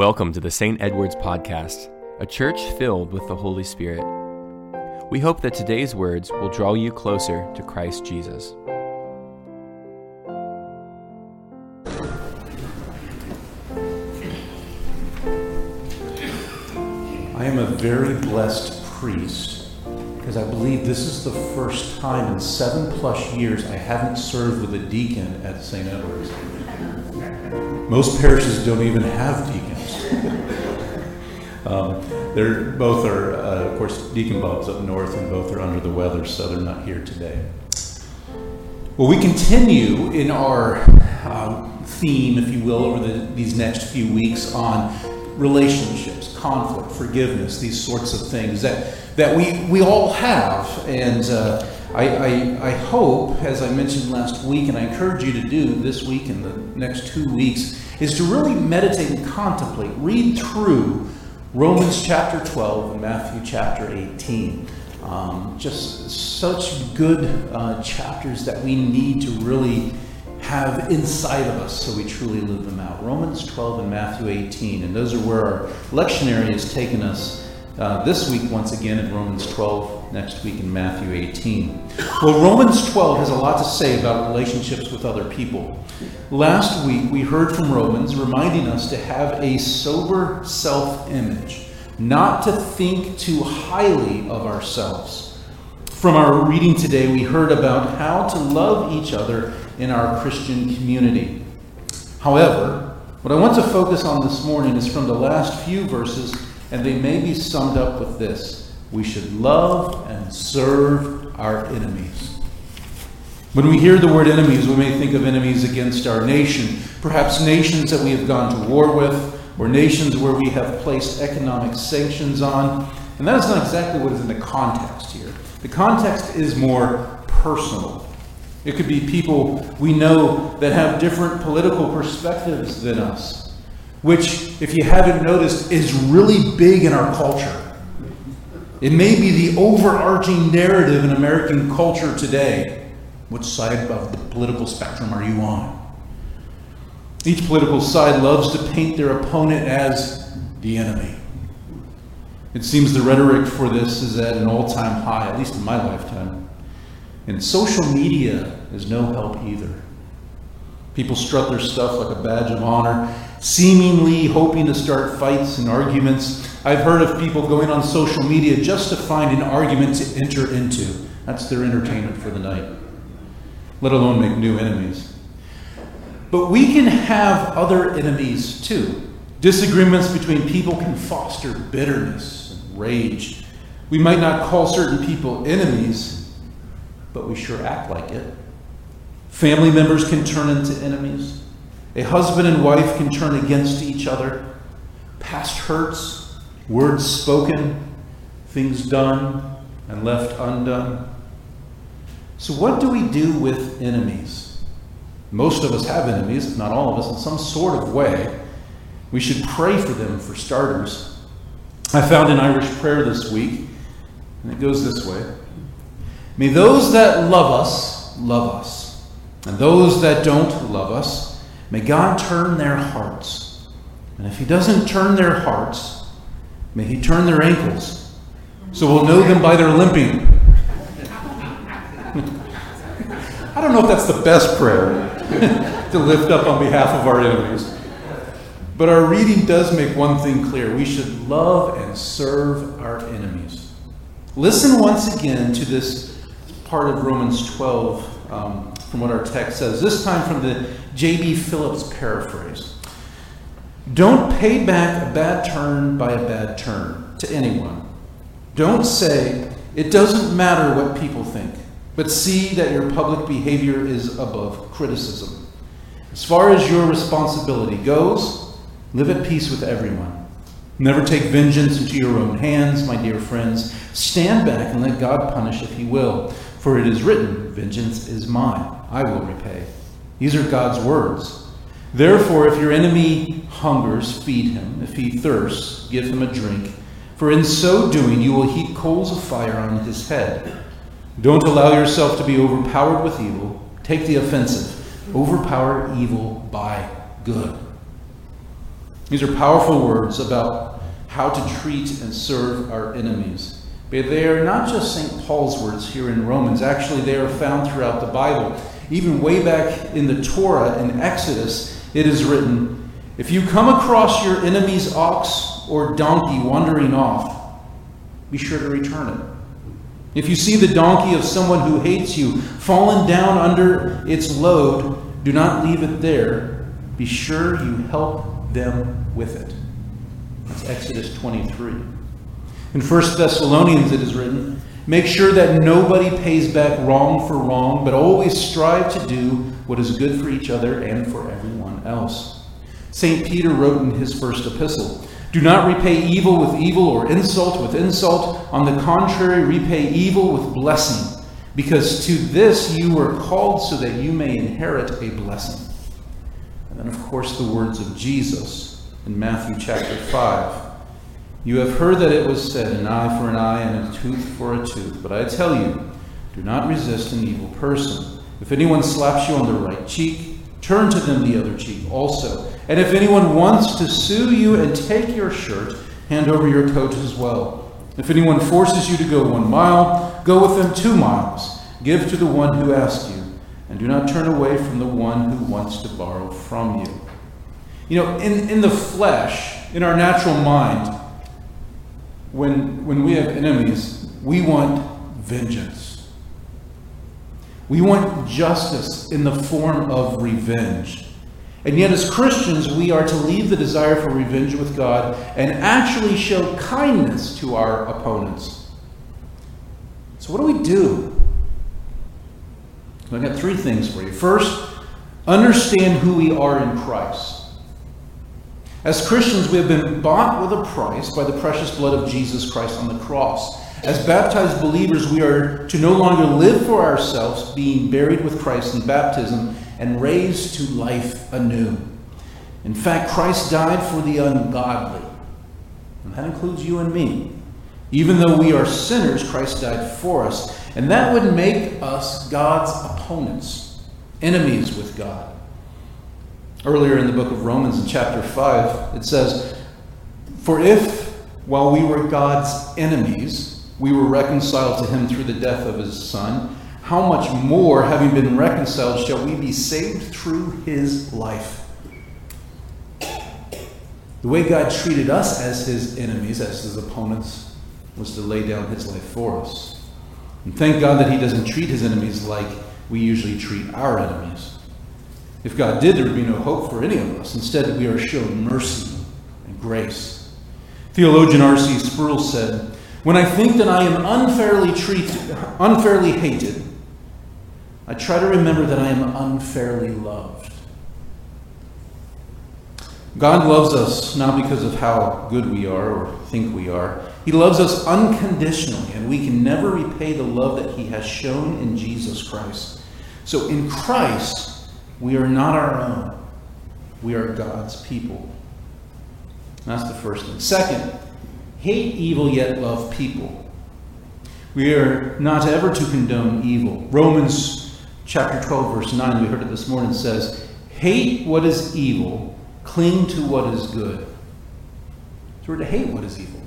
Welcome to the St. Edward's Podcast, a church filled with the Holy Spirit. We hope that today's words will draw you closer to Christ Jesus. I am a very blessed priest because I believe this is the first time in seven plus years I haven't served with a deacon at St. Edward's. Most parishes don't even have deacons. um, they're both are, uh, of course, Deacon Bob's up north, and both are under the weather, so they're not here today. Well, we continue in our um, theme, if you will, over the, these next few weeks on relationships, conflict, forgiveness, these sorts of things that that we we all have, and. Uh, I, I, I, hope, as I mentioned last week, and I encourage you to do this week and the next two weeks, is to really meditate and contemplate, read through Romans chapter 12 and Matthew chapter 18. Um, just such good uh, chapters that we need to really have inside of us so we truly live them out. Romans 12 and Matthew 18, and those are where our lectionary has taken us uh, this week once again in Romans 12, next week in Matthew 18. Well, Romans 12 has a lot to say about relationships with other people. Last week we heard from Romans reminding us to have a sober self image, not to think too highly of ourselves. From our reading today, we heard about how to love each other in our Christian community. However, what I want to focus on this morning is from the last few verses and they may be summed up with this We should love and serve our enemies. When we hear the word enemies, we may think of enemies against our nation, perhaps nations that we have gone to war with, or nations where we have placed economic sanctions on. And that is not exactly what is in the context here. The context is more personal. It could be people we know that have different political perspectives than us which, if you haven't noticed, is really big in our culture. It may be the overarching narrative in American culture today. Which side of the political spectrum are you on? Each political side loves to paint their opponent as the enemy. It seems the rhetoric for this is at an all time high, at least in my lifetime. And social media is no help either. People strut their stuff like a badge of honor seemingly hoping to start fights and arguments. I've heard of people going on social media just to find an argument to enter into. That's their entertainment for the night, let alone make new enemies. But we can have other enemies too. Disagreements between people can foster bitterness and rage. We might not call certain people enemies, but we sure act like it. Family members can turn into enemies. A husband and wife can turn against each other. Past hurts, words spoken, things done and left undone. So, what do we do with enemies? Most of us have enemies, if not all of us, in some sort of way. We should pray for them, for starters. I found an Irish prayer this week, and it goes this way May those that love us love us, and those that don't love us May God turn their hearts. And if He doesn't turn their hearts, may He turn their ankles. So we'll know them by their limping. I don't know if that's the best prayer to lift up on behalf of our enemies. But our reading does make one thing clear we should love and serve our enemies. Listen once again to this part of Romans 12 um, from what our text says, this time from the J.B. Phillips paraphrase. Don't pay back a bad turn by a bad turn to anyone. Don't say, it doesn't matter what people think, but see that your public behavior is above criticism. As far as your responsibility goes, live at peace with everyone. Never take vengeance into your own hands, my dear friends. Stand back and let God punish if He will. For it is written, Vengeance is mine, I will repay. These are God's words. Therefore, if your enemy hungers, feed him. If he thirsts, give him a drink. For in so doing, you will heap coals of fire on his head. Don't allow yourself to be overpowered with evil. Take the offensive. Overpower evil by good. These are powerful words about how to treat and serve our enemies. But they are not just St. Paul's words here in Romans. Actually, they are found throughout the Bible. Even way back in the Torah, in Exodus, it is written If you come across your enemy's ox or donkey wandering off, be sure to return it. If you see the donkey of someone who hates you fallen down under its load, do not leave it there. Be sure you help them with it. That's Exodus 23. In 1 Thessalonians, it is written Make sure that nobody pays back wrong for wrong, but always strive to do what is good for each other and for everyone else. St. Peter wrote in his first epistle Do not repay evil with evil or insult with insult. On the contrary, repay evil with blessing, because to this you were called so that you may inherit a blessing. And then, of course, the words of Jesus in Matthew chapter 5. You have heard that it was said, an eye for an eye and a tooth for a tooth. But I tell you, do not resist an evil person. If anyone slaps you on the right cheek, turn to them the other cheek also. And if anyone wants to sue you and take your shirt, hand over your coat as well. If anyone forces you to go one mile, go with them two miles. Give to the one who asks you, and do not turn away from the one who wants to borrow from you. You know, in, in the flesh, in our natural mind, when, when we have enemies, we want vengeance. We want justice in the form of revenge. And yet, as Christians, we are to leave the desire for revenge with God and actually show kindness to our opponents. So, what do we do? I've got three things for you. First, understand who we are in Christ. As Christians, we have been bought with a price by the precious blood of Jesus Christ on the cross. As baptized believers, we are to no longer live for ourselves, being buried with Christ in baptism and raised to life anew. In fact, Christ died for the ungodly, and that includes you and me. Even though we are sinners, Christ died for us, and that would make us God's opponents, enemies with God. Earlier in the book of Romans, in chapter 5, it says, For if, while we were God's enemies, we were reconciled to him through the death of his Son, how much more, having been reconciled, shall we be saved through his life? The way God treated us as his enemies, as his opponents, was to lay down his life for us. And thank God that he doesn't treat his enemies like we usually treat our enemies. If God did, there would be no hope for any of us. Instead, we are shown mercy and grace. Theologian R.C. Sproul said, When I think that I am unfairly treated, unfairly hated, I try to remember that I am unfairly loved. God loves us not because of how good we are or think we are. He loves us unconditionally, and we can never repay the love that He has shown in Jesus Christ. So in Christ, we are not our own. We are God's people. That's the first thing. Second, hate evil yet love people. We are not ever to condone evil. Romans chapter 12, verse 9, we heard it this morning, says, Hate what is evil, cling to what is good. So we're to hate what is evil.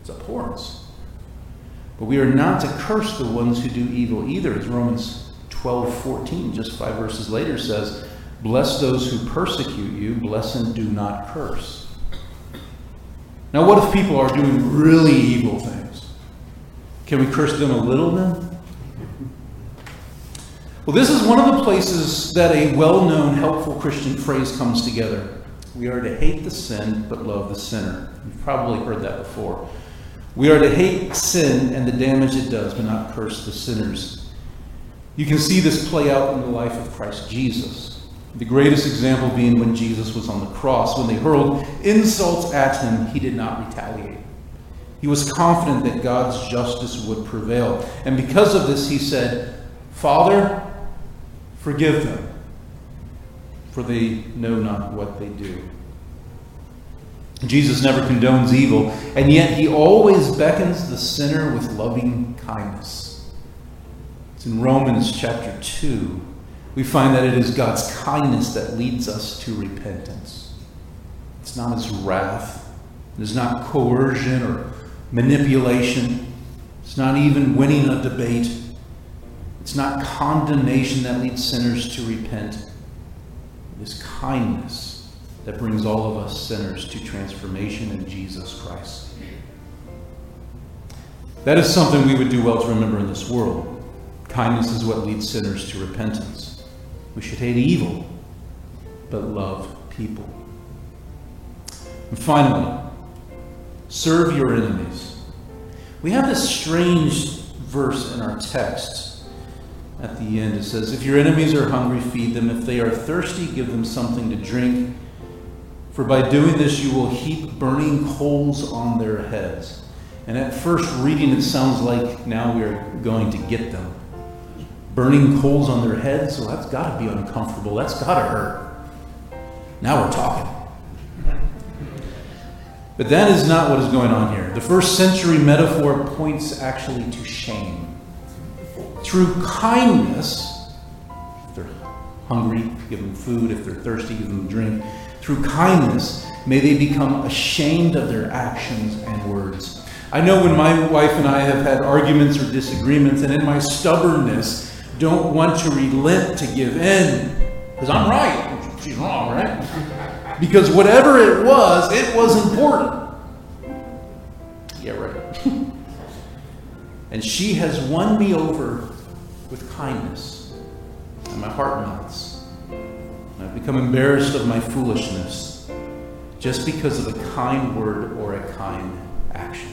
It's abhorrence. But we are not to curse the ones who do evil either, as Romans 12 14, just five verses later, says, Bless those who persecute you, bless and do not curse. Now, what if people are doing really evil things? Can we curse them a little then? Well, this is one of the places that a well known, helpful Christian phrase comes together. We are to hate the sin, but love the sinner. You've probably heard that before. We are to hate sin and the damage it does, but not curse the sinners you can see this play out in the life of Christ Jesus. The greatest example being when Jesus was on the cross. When they hurled insults at him, he did not retaliate. He was confident that God's justice would prevail. And because of this, he said, Father, forgive them, for they know not what they do. Jesus never condones evil, and yet he always beckons the sinner with loving kindness in Romans chapter 2. We find that it is God's kindness that leads us to repentance. It's not his wrath. It is not coercion or manipulation. It's not even winning a debate. It's not condemnation that leads sinners to repent. It is kindness that brings all of us sinners to transformation in Jesus Christ. That is something we would do well to remember in this world. Kindness is what leads sinners to repentance. We should hate evil, but love people. And finally, serve your enemies. We have this strange verse in our text at the end. It says, If your enemies are hungry, feed them. If they are thirsty, give them something to drink. For by doing this, you will heap burning coals on their heads. And at first reading, it sounds like now we are going to get them. Burning coals on their heads? Well, that's got to be uncomfortable. That's got to hurt. Now we're talking. But that is not what is going on here. The first century metaphor points actually to shame. Through kindness, if they're hungry, give them food. If they're thirsty, give them drink. Through kindness, may they become ashamed of their actions and words. I know when my wife and I have had arguments or disagreements, and in my stubbornness, don't want to relent to give in, because I'm right, she's wrong, right? Because whatever it was, it was important. Yeah, right. and she has won me over with kindness, and my heart melts. I've become embarrassed of my foolishness just because of a kind word or a kind action.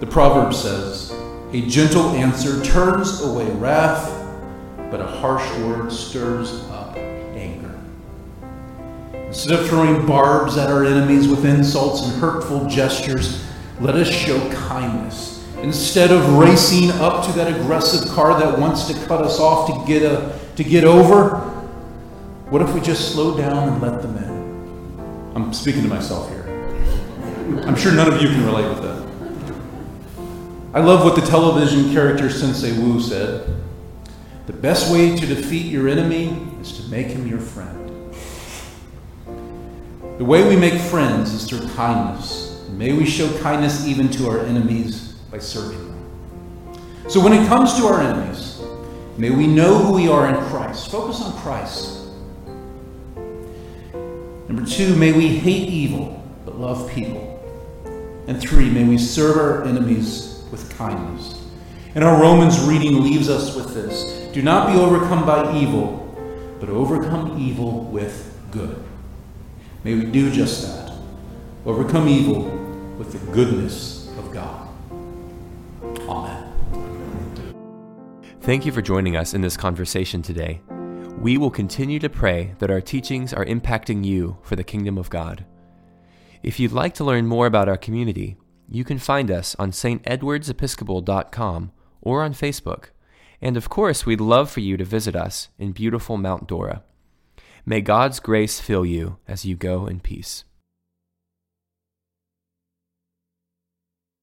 The proverb says, A gentle answer turns away wrath, but a harsh word stirs up anger. Instead of throwing barbs at our enemies with insults and hurtful gestures, let us show kindness. Instead of racing up to that aggressive car that wants to cut us off to get, a, to get over, what if we just slow down and let them in? I'm speaking to myself here. I'm sure none of you can relate with that. I love what the television character Sensei Wu said. The best way to defeat your enemy is to make him your friend. The way we make friends is through kindness. may we show kindness even to our enemies by serving them. So when it comes to our enemies, may we know who we are in Christ. Focus on Christ. Number two, may we hate evil but love people. And three, may we serve our enemies with kindness. And our Romans reading leaves us with this Do not be overcome by evil, but overcome evil with good. May we do just that. Overcome evil with the goodness of God. Amen. Thank you for joining us in this conversation today. We will continue to pray that our teachings are impacting you for the kingdom of God. If you'd like to learn more about our community, you can find us on stedwardsepiscopal.com or on Facebook. And of course, we'd love for you to visit us in beautiful Mount Dora. May God's grace fill you as you go in peace.